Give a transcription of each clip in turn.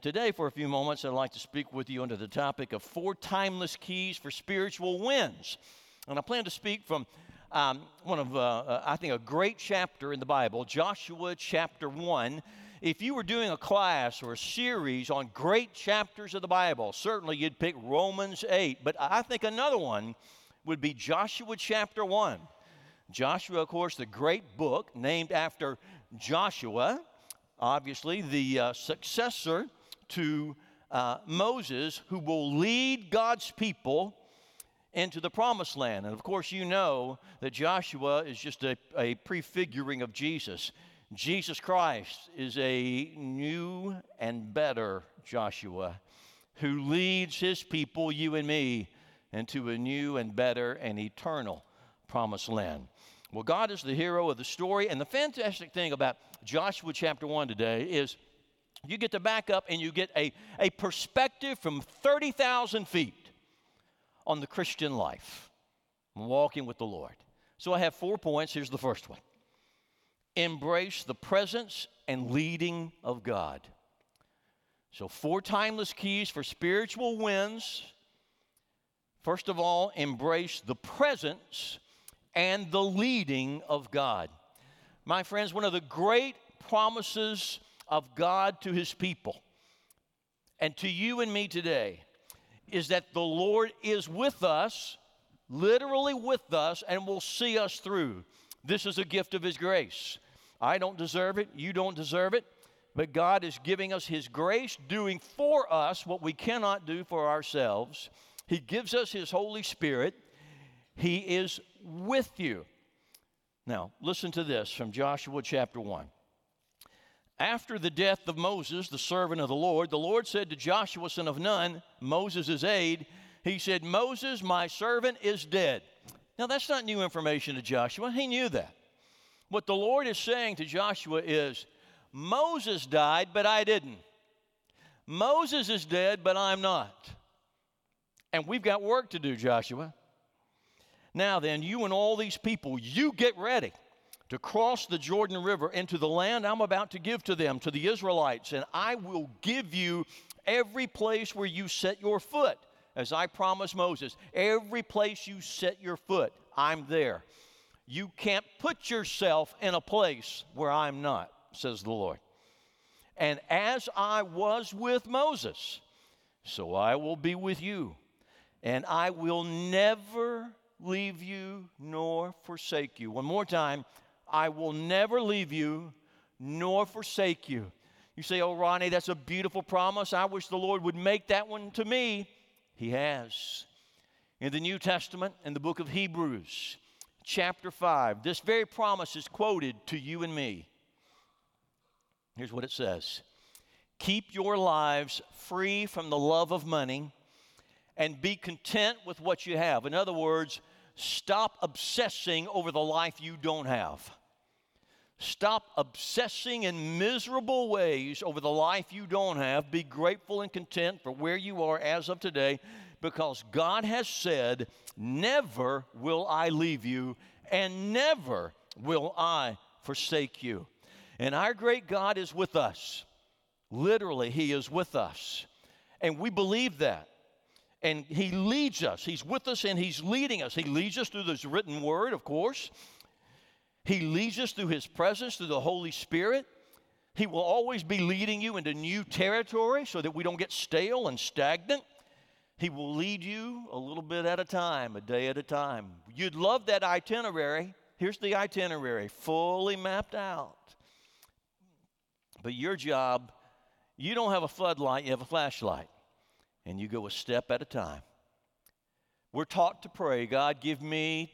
today, for a few moments, I'd like to speak with you under the topic of four timeless keys for spiritual wins. And I plan to speak from um, one of, uh, uh, I think, a great chapter in the Bible, Joshua chapter 1. If you were doing a class or a series on great chapters of the Bible, certainly you'd pick Romans 8. But I think another one would be Joshua chapter 1. Joshua, of course, the great book named after Joshua, obviously the uh, successor to uh, Moses, who will lead God's people into the promised land. And of course, you know that Joshua is just a, a prefiguring of Jesus. Jesus Christ is a new and better Joshua who leads his people, you and me, into a new and better and eternal promised land. Well, God is the hero of the story. And the fantastic thing about Joshua chapter 1 today is you get to back up and you get a, a perspective from 30,000 feet on the Christian life, walking with the Lord. So I have four points. Here's the first one embrace the presence and leading of God. So, four timeless keys for spiritual wins. First of all, embrace the presence and the leading of God. My friends, one of the great promises of God to his people and to you and me today is that the Lord is with us, literally with us, and will see us through. This is a gift of his grace. I don't deserve it, you don't deserve it, but God is giving us his grace, doing for us what we cannot do for ourselves. He gives us his Holy Spirit. He is with you. Now, listen to this from Joshua chapter 1. After the death of Moses, the servant of the Lord, the Lord said to Joshua, son of Nun, Moses' aide, He said, Moses, my servant, is dead. Now, that's not new information to Joshua. He knew that. What the Lord is saying to Joshua is, Moses died, but I didn't. Moses is dead, but I'm not. And we've got work to do, Joshua. Now then, you and all these people, you get ready to cross the Jordan River into the land I'm about to give to them, to the Israelites, and I will give you every place where you set your foot, as I promised Moses. Every place you set your foot, I'm there. You can't put yourself in a place where I'm not, says the Lord. And as I was with Moses, so I will be with you. And I will never leave you nor forsake you. One more time, I will never leave you nor forsake you. You say, Oh, Ronnie, that's a beautiful promise. I wish the Lord would make that one to me. He has. In the New Testament, in the book of Hebrews, chapter 5, this very promise is quoted to you and me. Here's what it says Keep your lives free from the love of money and be content with what you have. In other words, stop obsessing over the life you don't have. Stop obsessing in miserable ways over the life you don't have. Be grateful and content for where you are as of today because God has said, Never will I leave you and never will I forsake you. And our great God is with us. Literally, He is with us. And we believe that and He leads us. He's with us and He's leading us. He leads us through this written word, of course. He leads us through His presence, through the Holy Spirit. He will always be leading you into new territory so that we don't get stale and stagnant. He will lead you a little bit at a time, a day at a time. You'd love that itinerary. Here's the itinerary, fully mapped out. But your job, you don't have a floodlight, you have a flashlight and you go a step at a time. We're taught to pray, God, give me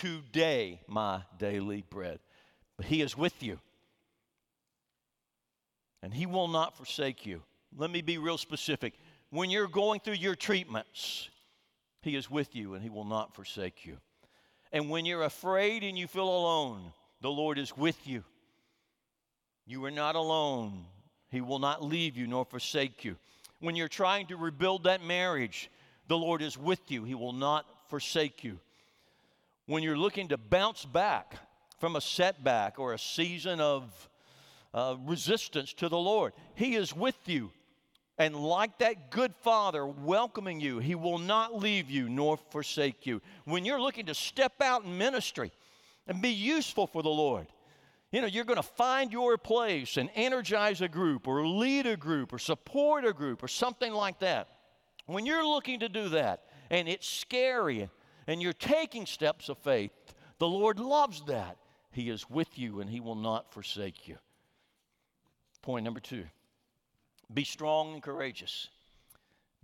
today my daily bread. But He is with you, and He will not forsake you. Let me be real specific. When you're going through your treatments, He is with you, and He will not forsake you. And when you're afraid and you feel alone, the Lord is with you. You are not alone. He will not leave you nor forsake you. When you're trying to rebuild that marriage, the Lord is with you. He will not forsake you. When you're looking to bounce back from a setback or a season of uh, resistance to the Lord, He is with you. And like that good father welcoming you, he will not leave you nor forsake you. When you're looking to step out in ministry and be useful for the Lord, you know, you're going to find your place and energize a group or lead a group or support a group or something like that. When you're looking to do that and it's scary and you're taking steps of faith, the Lord loves that. He is with you and He will not forsake you. Point number two be strong and courageous.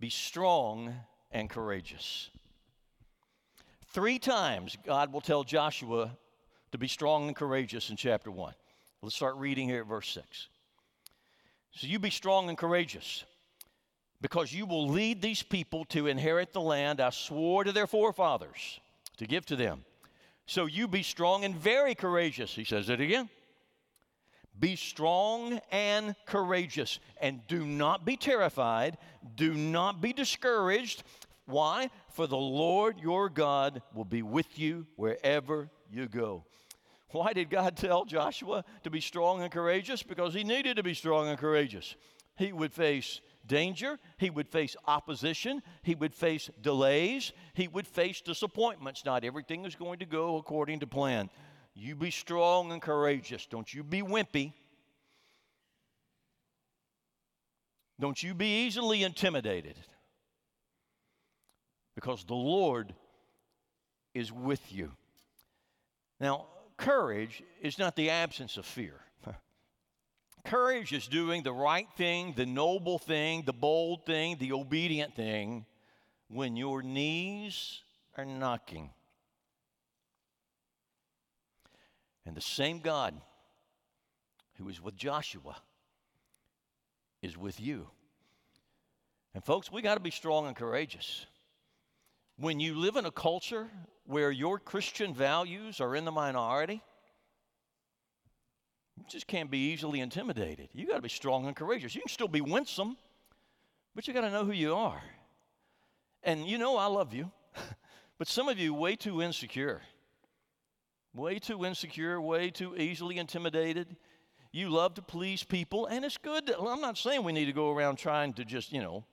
Be strong and courageous. Three times God will tell Joshua to be strong and courageous in chapter 1. Let's start reading here at verse 6. So you be strong and courageous because you will lead these people to inherit the land I swore to their forefathers to give to them. So you be strong and very courageous. He says it again. Be strong and courageous, and do not be terrified. Do not be discouraged. Why? For the Lord your God will be with you wherever you go. Why did God tell Joshua to be strong and courageous? Because he needed to be strong and courageous. He would face danger, he would face opposition, he would face delays, he would face disappointments. Not everything is going to go according to plan. You be strong and courageous. Don't you be wimpy. Don't you be easily intimidated. Because the Lord is with you. Now, courage is not the absence of fear. Courage is doing the right thing, the noble thing, the bold thing, the obedient thing when your knees are knocking. And the same God who is with Joshua is with you. And folks, we got to be strong and courageous. When you live in a culture where your Christian values are in the minority, just can't be easily intimidated. You got to be strong and courageous. You can still be winsome, but you got to know who you are. And you know I love you, but some of you way too insecure way too insecure, way too easily intimidated. You love to please people, and it's good. To, well, I'm not saying we need to go around trying to just, you know,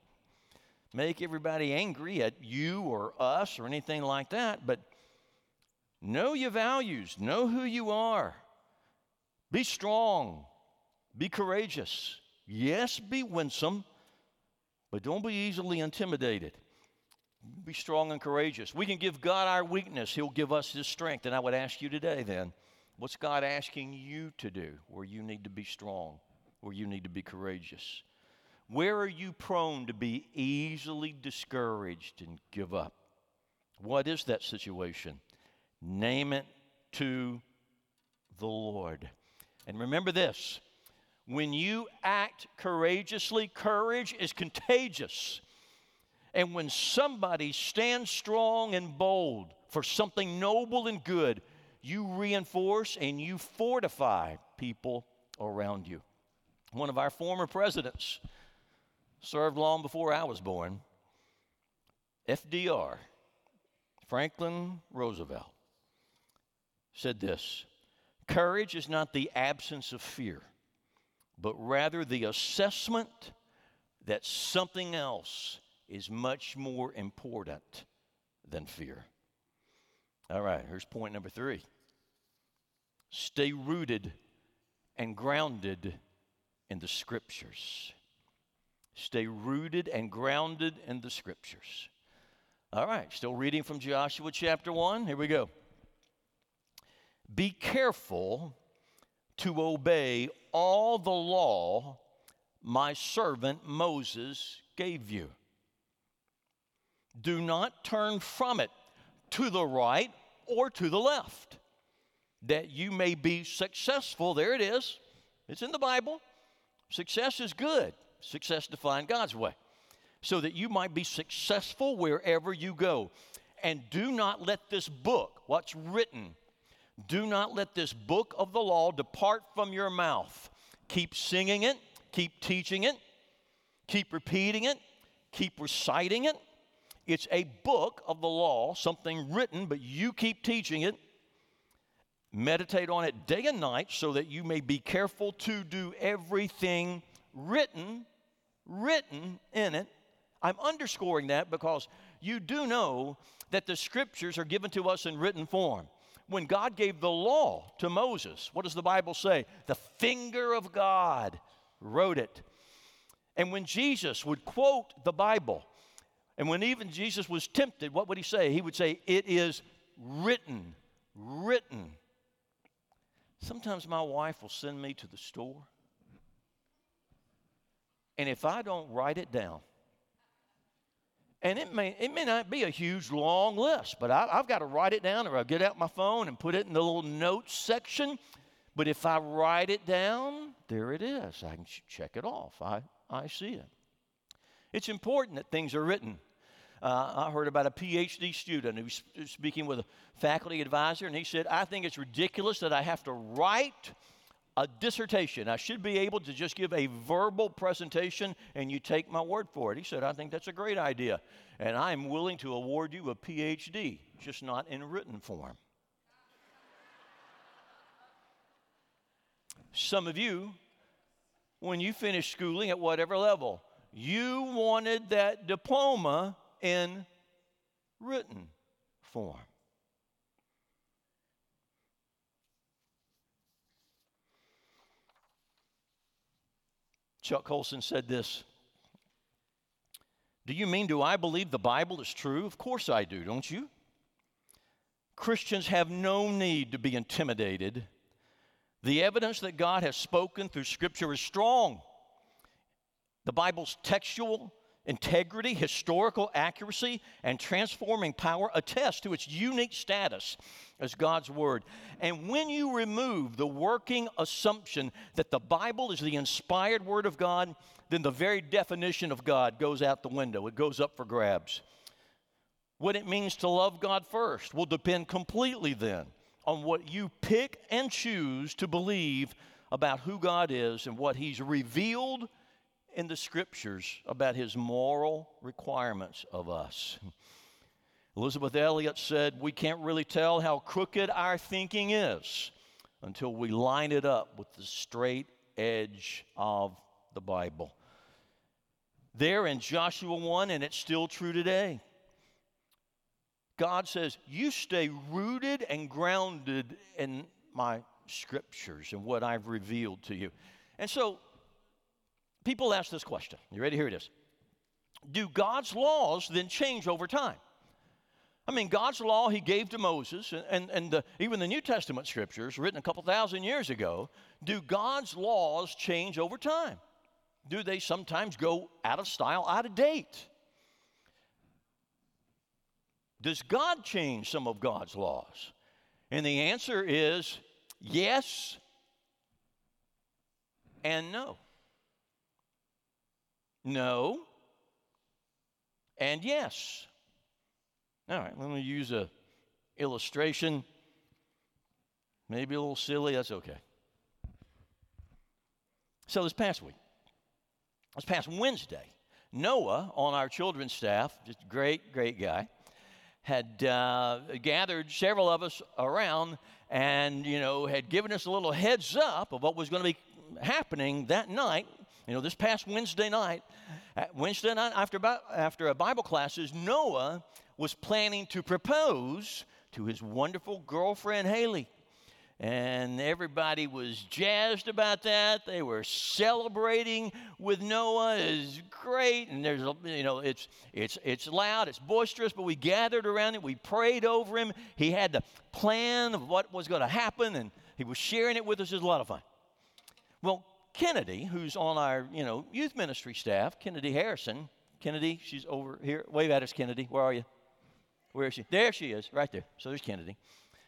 make everybody angry at you or us or anything like that, but know your values, know who you are. Be strong, be courageous. Yes, be winsome, but don't be easily intimidated. Be strong and courageous. We can give God our weakness, He'll give us His strength. And I would ask you today then, what's God asking you to do where you need to be strong, where you need to be courageous? Where are you prone to be easily discouraged and give up? What is that situation? Name it to the Lord. And remember this when you act courageously, courage is contagious. And when somebody stands strong and bold for something noble and good, you reinforce and you fortify people around you. One of our former presidents served long before I was born, FDR, Franklin Roosevelt, said this Courage is not the absence of fear, but rather the assessment that something else is much more important than fear. All right, here's point number three stay rooted and grounded in the scriptures. Stay rooted and grounded in the scriptures. All right, still reading from Joshua chapter 1. Here we go. Be careful to obey all the law my servant Moses gave you. Do not turn from it to the right or to the left, that you may be successful. There it is, it's in the Bible. Success is good, success defined God's way, so that you might be successful wherever you go. And do not let this book, what's written, do not let this book of the law depart from your mouth. Keep singing it, keep teaching it, keep repeating it, keep reciting it it's a book of the law, something written, but you keep teaching it. Meditate on it day and night so that you may be careful to do everything written written in it. I'm underscoring that because you do know that the scriptures are given to us in written form. When God gave the law to Moses, what does the Bible say? The finger of God wrote it. And when Jesus would quote the Bible, and when even Jesus was tempted, what would he say? He would say, It is written, written. Sometimes my wife will send me to the store, and if I don't write it down, and it may, it may not be a huge long list, but I, have got to write it down or I'll get out my phone and put it in the little notes section. But if I write it down, there it is. I can check it off. I, I see it. It's important that things are written. Uh, I heard about a PhD student who was speaking with a faculty advisor, and he said, I think it's ridiculous that I have to write a dissertation. I should be able to just give a verbal presentation and you take my word for it. He said, I think that's a great idea. And I'm willing to award you a PhD, just not in written form. Some of you, when you finished schooling at whatever level, you wanted that diploma in written form. Chuck Colson said this Do you mean, do I believe the Bible is true? Of course I do, don't you? Christians have no need to be intimidated. The evidence that God has spoken through Scripture is strong. The Bible's textual integrity, historical accuracy, and transforming power attest to its unique status as God's Word. And when you remove the working assumption that the Bible is the inspired Word of God, then the very definition of God goes out the window. It goes up for grabs. What it means to love God first will depend completely then on what you pick and choose to believe about who God is and what He's revealed in the scriptures about his moral requirements of us. Elisabeth Elliot said, We can't really tell how crooked our thinking is until we line it up with the straight edge of the Bible. There in Joshua 1, and it's still true today, God says, You stay rooted and grounded in my scriptures and what I've revealed to you. And so people ask this question. You ready? Here it is. Do God's laws then change over time? I mean, God's law he gave to Moses, and, and the, even the New Testament scriptures, written a couple thousand years ago, do God's laws change over time? Do they sometimes go out of style, out of date? Does God change some of God's laws? And the answer is yes and no. No. And yes. All right, let me use a illustration. Maybe a little silly, that's okay. So this past week, this past Wednesday, Noah on our children's staff, just great, great guy, had uh, gathered several of us around and, you know, had given us a little heads up of what was going to be happening that night you know, this past Wednesday night, uh, Wednesday night after, after a Bible classes, Noah was planning to propose to his wonderful girlfriend Haley. And everybody was jazzed about that. They were celebrating with Noah. It's great, and there's you know it's it's it's loud, it's boisterous. But we gathered around it. We prayed over him. He had the plan of what was going to happen, and he was sharing it with us. It was a lot of fun. Well, Kennedy, who's on our, you know, youth ministry staff, Kennedy Harrison. Kennedy, she's over here. Wave at us, Kennedy. Where are you? Where is she? There she is, right there. So there's Kennedy.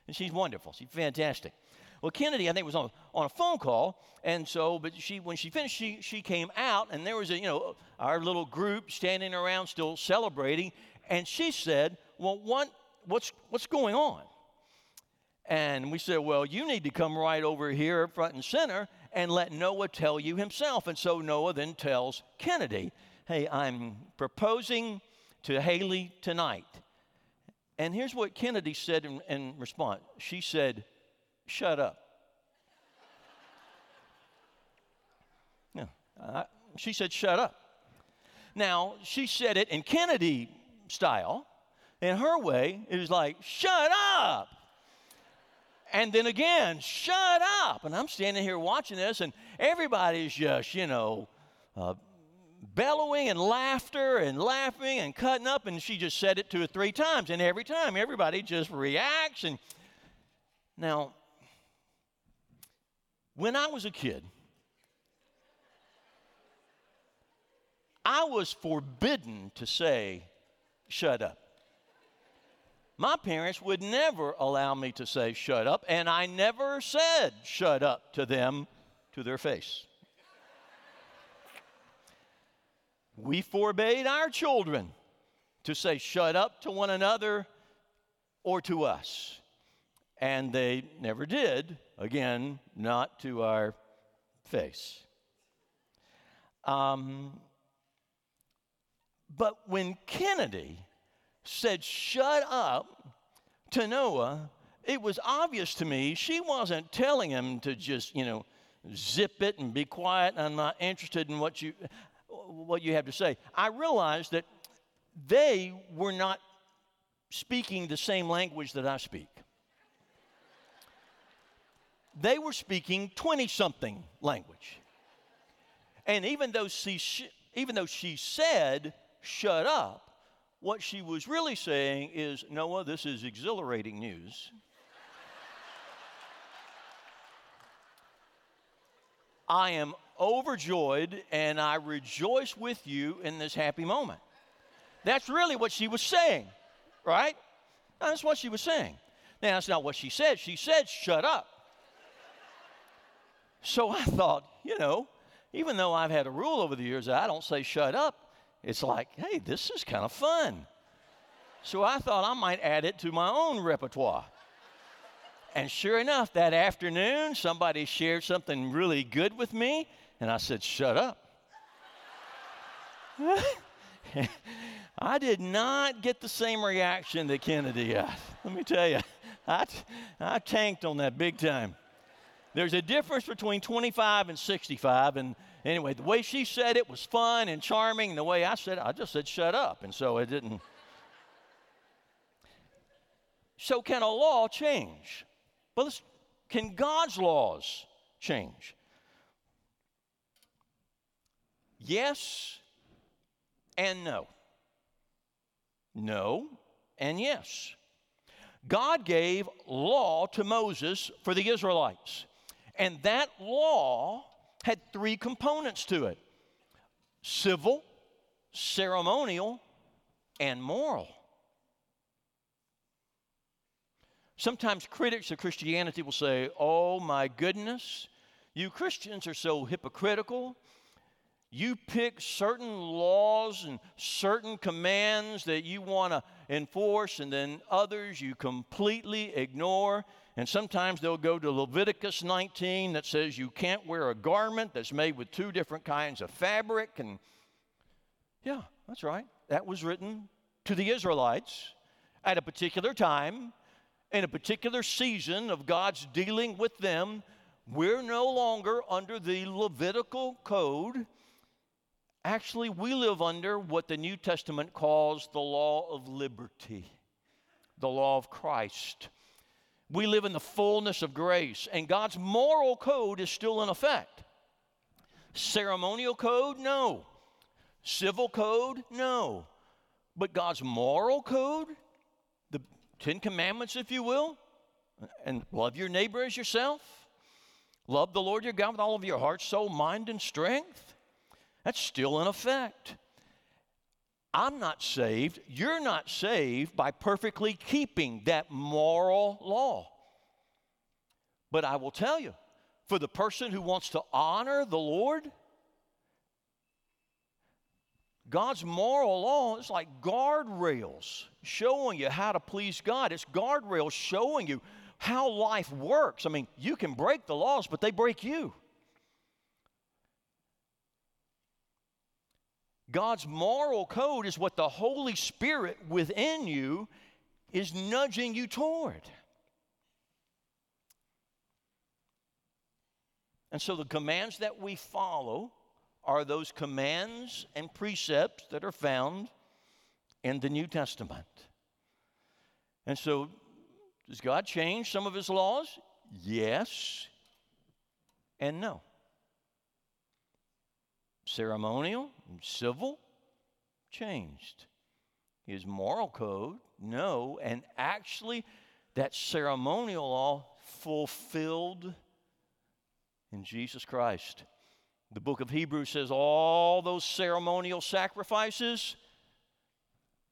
And she's wonderful. She's fantastic. Well, Kennedy, I think, was on, on a phone call, and so, but she, when she finished, she, she came out, and there was a, you know, our little group standing around still celebrating, and she said, well, what, what's, what's going on? And we said, well, you need to come right over here front and center and let Noah tell you himself. And so Noah then tells Kennedy, hey, I'm proposing to Haley tonight. And here's what Kennedy said in, in response she said, shut up. yeah, she said, shut up. Now, she said it in Kennedy style. In her way, it was like, shut up. And then again, shut up. And I'm standing here watching this, and everybody's just, you know, uh, bellowing and laughter and laughing and cutting up. And she just said it two or three times. And every time, everybody just reacts. And now, when I was a kid, I was forbidden to say, shut up. My parents would never allow me to say, shut up, and I never said, shut up to them to their face. we forbade our children to say, shut up to one another or to us. And they never did, again, not to our face. Um, but when Kennedy said, shut up to Noah, it was obvious to me she wasn't telling him to just, you know, zip it and be quiet. I'm not interested in what you, what you have to say. I realized that they were not speaking the same language that I speak. They were speaking 20 something language. And even though she, even though she said, shut up, what she was really saying is, Noah, this is exhilarating news. I am overjoyed and I rejoice with you in this happy moment. That's really what she was saying, right? That's what she was saying. Now, that's not what she said. She said, shut up. So I thought, you know, even though I've had a rule over the years I don't say shut up, it's like, hey, this is kind of fun. So I thought I might add it to my own repertoire. And sure enough, that afternoon, somebody shared something really good with me, and I said, Shut up. I did not get the same reaction that Kennedy got. Let me tell you, I, I tanked on that big time. There's a difference between 25 and 65, and Anyway, the way she said it was fun and charming. The way I said it, I just said, shut up. And so it didn't. So, can a law change? Well, can God's laws change? Yes and no. No and yes. God gave law to Moses for the Israelites. And that law had three components to it civil, ceremonial, and moral. Sometimes critics of Christianity will say, Oh my goodness, you Christians are so hypocritical. You pick certain laws and certain commands that you want to enforce, and then others you completely ignore. And sometimes they'll go to Leviticus 19 that says you can't wear a garment that's made with two different kinds of fabric. And yeah, that's right. That was written to the Israelites at a particular time, in a particular season of God's dealing with them. We're no longer under the Levitical code. Actually, we live under what the New Testament calls the law of liberty, the law of Christ. We live in the fullness of grace, and God's moral code is still in effect. Ceremonial code, no. Civil code, no. But God's moral code, the Ten Commandments, if you will, and love your neighbor as yourself, love the Lord your God with all of your heart, soul, mind, and strength, that's still in effect. I'm not saved, you're not saved by perfectly keeping that moral law. But I will tell you, for the person who wants to honor the Lord, God's moral law is like guardrails showing you how to please God. It's guardrails showing you how life works. I mean, you can break the laws, but they break you. God's moral code is what the Holy Spirit within you is nudging you toward. And so the commands that we follow are those commands and precepts that are found in the New Testament. And so, does God change some of his laws? Yes and no. Ceremonial civil changed. His moral code, no. And actually, that ceremonial law fulfilled in Jesus Christ. The book of Hebrews says all those ceremonial sacrifices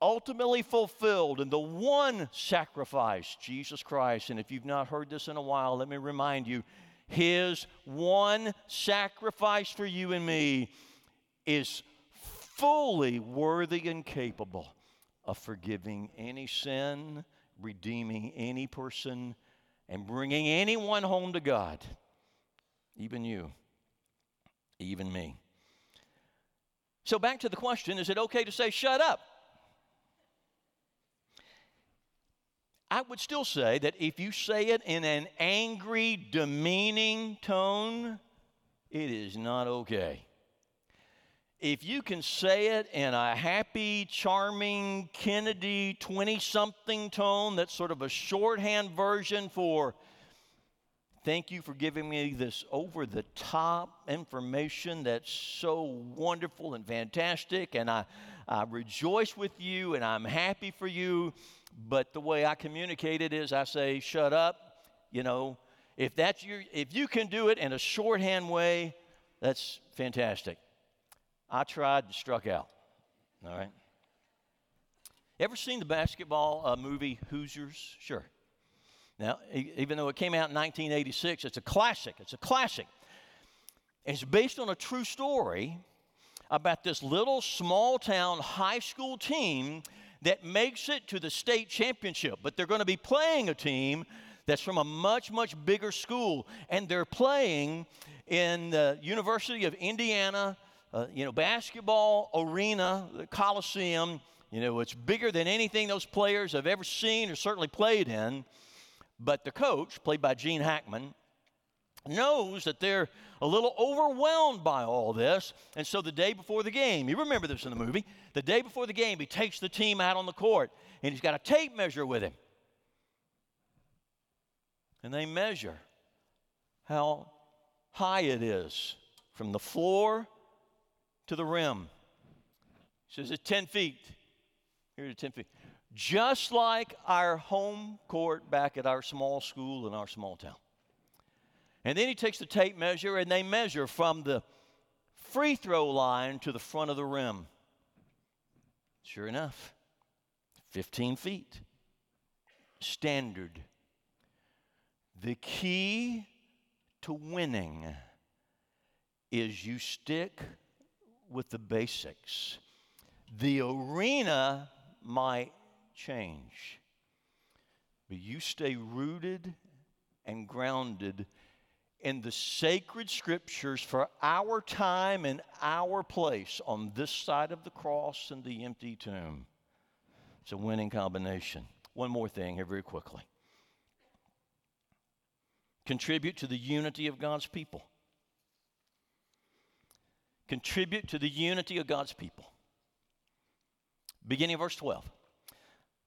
ultimately fulfilled in the one sacrifice, Jesus Christ. And if you've not heard this in a while, let me remind you his one sacrifice for you and me is fully worthy and capable of forgiving any sin, redeeming any person, and bringing anyone home to God, even you, even me. So, back to the question is it okay to say, shut up? I would still say that if you say it in an angry, demeaning tone, it is not okay. If you can say it in a happy, charming, Kennedy 20 something tone, that's sort of a shorthand version for thank you for giving me this over the top information that's so wonderful and fantastic, and I, I rejoice with you and I'm happy for you but the way I communicate it is I say, shut up. You know, if that's your, if you can do it in a shorthand way, that's fantastic. I tried and struck out. All right. Ever seen the basketball uh, movie Hoosiers? Sure. Now, even though it came out in 1986, it's a classic. It's a classic. It's based on a true story about this little small town high school team that makes it to the state championship, but they're going to be playing a team that's from a much, much bigger school, and they're playing in the University of Indiana, uh, you know, basketball arena, the Coliseum. You know, it's bigger than anything those players have ever seen or certainly played in. But the coach, played by Gene Hackman, knows that they're a little overwhelmed by all this. And so the day before the game, you remember this in the movie, the day before the game, he takes the team out on the court and he's got a tape measure with him. And they measure how high it is from the floor to the rim. He says it's 10 feet. Here's 10 feet. Just like our home court back at our small school in our small town. And then he takes the tape measure and they measure from the free throw line to the front of the rim. Sure enough, 15 feet. Standard. The key to winning is you stick with the basics. The arena might change, but you stay rooted and grounded in the sacred scriptures for our time and our place on this side of the cross and the empty tomb. It's a winning combination. One more thing here, very quickly contribute to the unity of God's people. Contribute to the unity of God's people. Beginning of verse 12.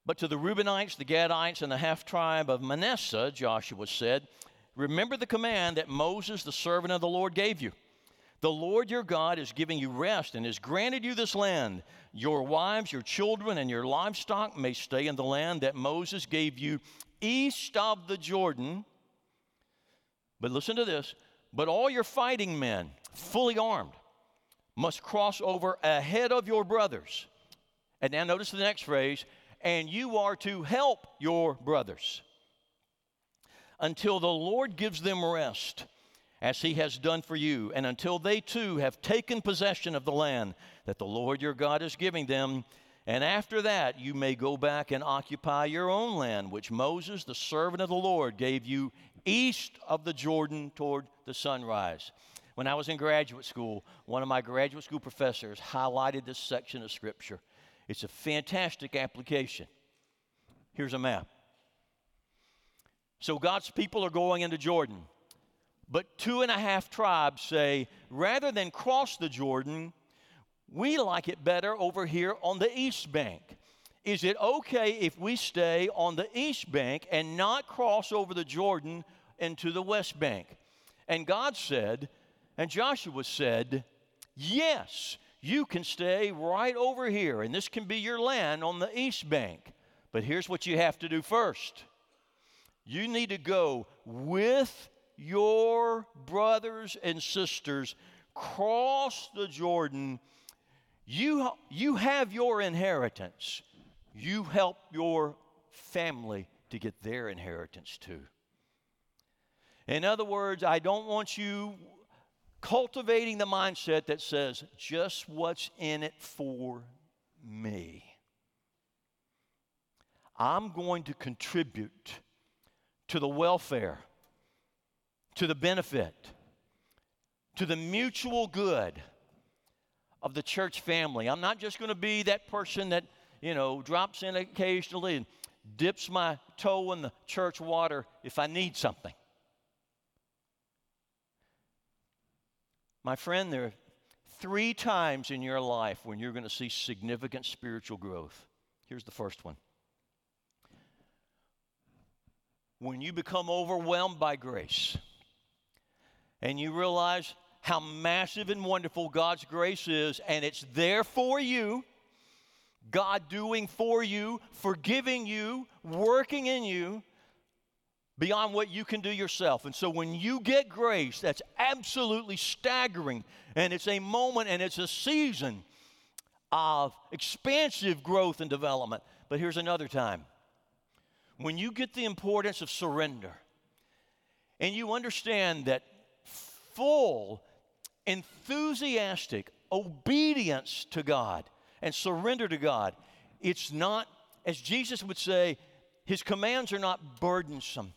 But to the Reubenites, the Gadites, and the half tribe of Manasseh, Joshua said, Remember the command that Moses, the servant of the Lord, gave you. The Lord your God is giving you rest and has granted you this land. Your wives, your children, and your livestock may stay in the land that Moses gave you east of the Jordan. But listen to this but all your fighting men, fully armed, must cross over ahead of your brothers. And now notice the next phrase and you are to help your brothers until the Lord gives them rest, as he has done for you, and until they too have taken possession of the land that the Lord your God is giving them. And after that, you may go back and occupy your own land, which Moses, the servant of the Lord, gave you east of the Jordan toward the sunrise. When I was in graduate school, one of my graduate school professors highlighted this section of Scripture. It's a fantastic application. Here's a map. So God's people are going into Jordan. But two and a half tribes say, rather than cross the Jordan, we like it better over here on the east bank. Is it okay if we stay on the east bank and not cross over the Jordan into the west bank? And God said, and Joshua said, Yes, you can stay right over here, and this can be your land on the east bank. But here's what you have to do first you need to go with your brothers and sisters, cross the Jordan. You, you have your inheritance. You help your family to get their inheritance too. In other words, I don't want you cultivating the mindset that says, just what's in it for me. I'm going to contribute to the welfare, to the benefit, to the mutual good of the church family. I'm not just going to be that person that, you know, drops in occasionally and dips my toe in the church water if I need something. My friend, there are three times in your life when you're going to see significant spiritual growth. Here's the first one when you become overwhelmed by grace and you realize how massive and wonderful God's grace is, and it's there for you. God doing for you, forgiving you, working in you, beyond what you can do yourself. And so when you get grace, that's absolutely staggering. And it's a moment and it's a season of expansive growth and development. But here's another time when you get the importance of surrender and you understand that full, enthusiastic obedience to God and surrender to God, it's not, as Jesus would say, his commands are not burdensome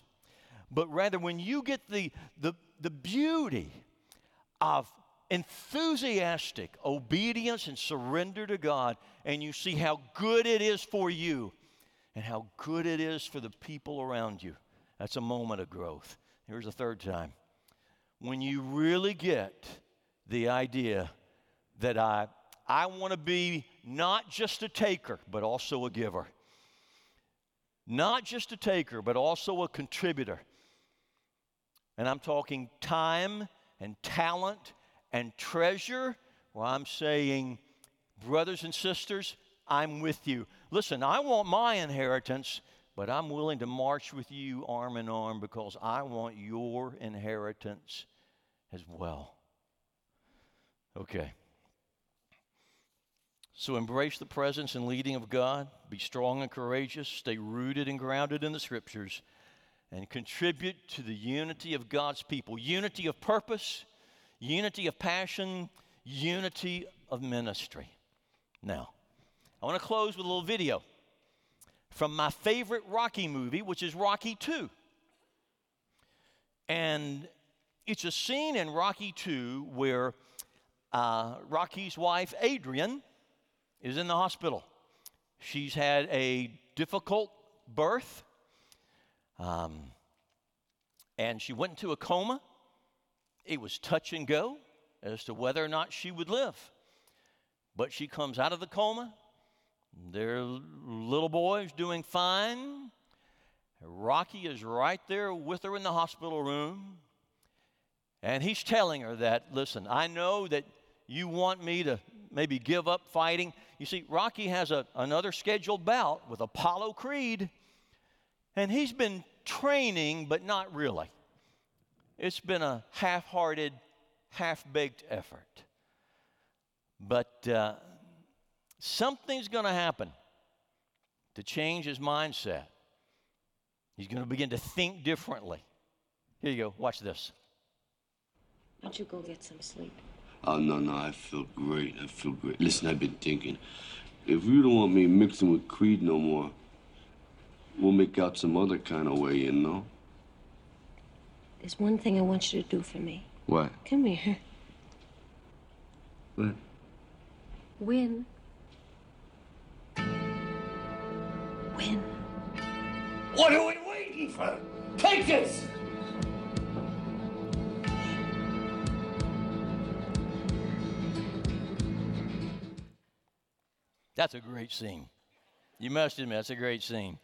but rather when you get the, the, the beauty of enthusiastic obedience and surrender to God, and you see how good it is for you and how good it is for the people around you, that's a moment of growth. Here's a third time. When you really get the idea that I, I want to be not just a taker, but also a giver. Not just a taker, but also a contributor. And I'm talking time and talent and treasure. Well, I'm saying, brothers and sisters, I'm with you. Listen, I want my inheritance, but I'm willing to march with you arm in arm because I want your inheritance as well. Okay. So embrace the presence and leading of God. Be strong and courageous. Stay rooted and grounded in the scriptures and contribute to the unity of God's people unity of purpose, unity of passion, unity of ministry. Now, I want to close with a little video from my favorite Rocky movie, which is Rocky 2. And it's a scene in Rocky 2 where uh, Rocky's wife, Adrian, is in the hospital. She's had a difficult birth um, and she went into a coma. It was touch and go as to whether or not she would live. But she comes out of the coma. Their little boy is doing fine. Rocky is right there with her in the hospital room. And he's telling her that, listen, I know that you want me to maybe give up fighting. You see, Rocky has a, another scheduled bout with Apollo Creed. And he's been training, but not really. It's been a half hearted, half baked effort. But uh, something's going to happen to change his mindset. He's going to begin to think differently. Here you go, watch this. Why don't you go get some sleep? Oh, no, no, I feel great. I feel great. Listen, I've been thinking. If you don't want me mixing with Creed no more, We'll make out some other kind of way, you know? There's one thing I want you to do for me. What? Come here. What? Win. Win. What are we waiting for? Take this! That's a great scene. You must admit, that's a great scene.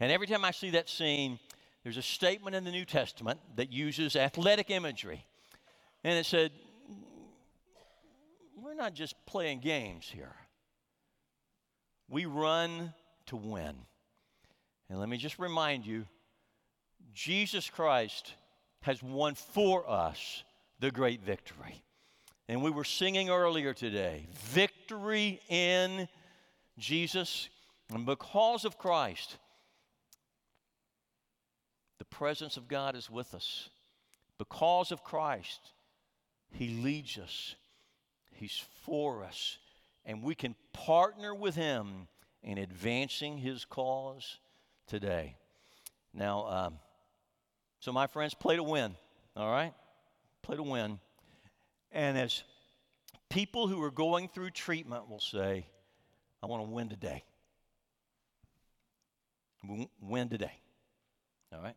And every time I see that scene, there's a statement in the New Testament that uses athletic imagery. And it said, We're not just playing games here, we run to win. And let me just remind you Jesus Christ has won for us the great victory. And we were singing earlier today victory in Jesus. And because of Christ, the presence of God is with us. Because of Christ, He leads us, He's for us, and we can partner with Him in advancing His cause today. Now, um, so my friends, play to win, all right? Play to win. And as people who are going through treatment will say, I want to win today. Win today. All right?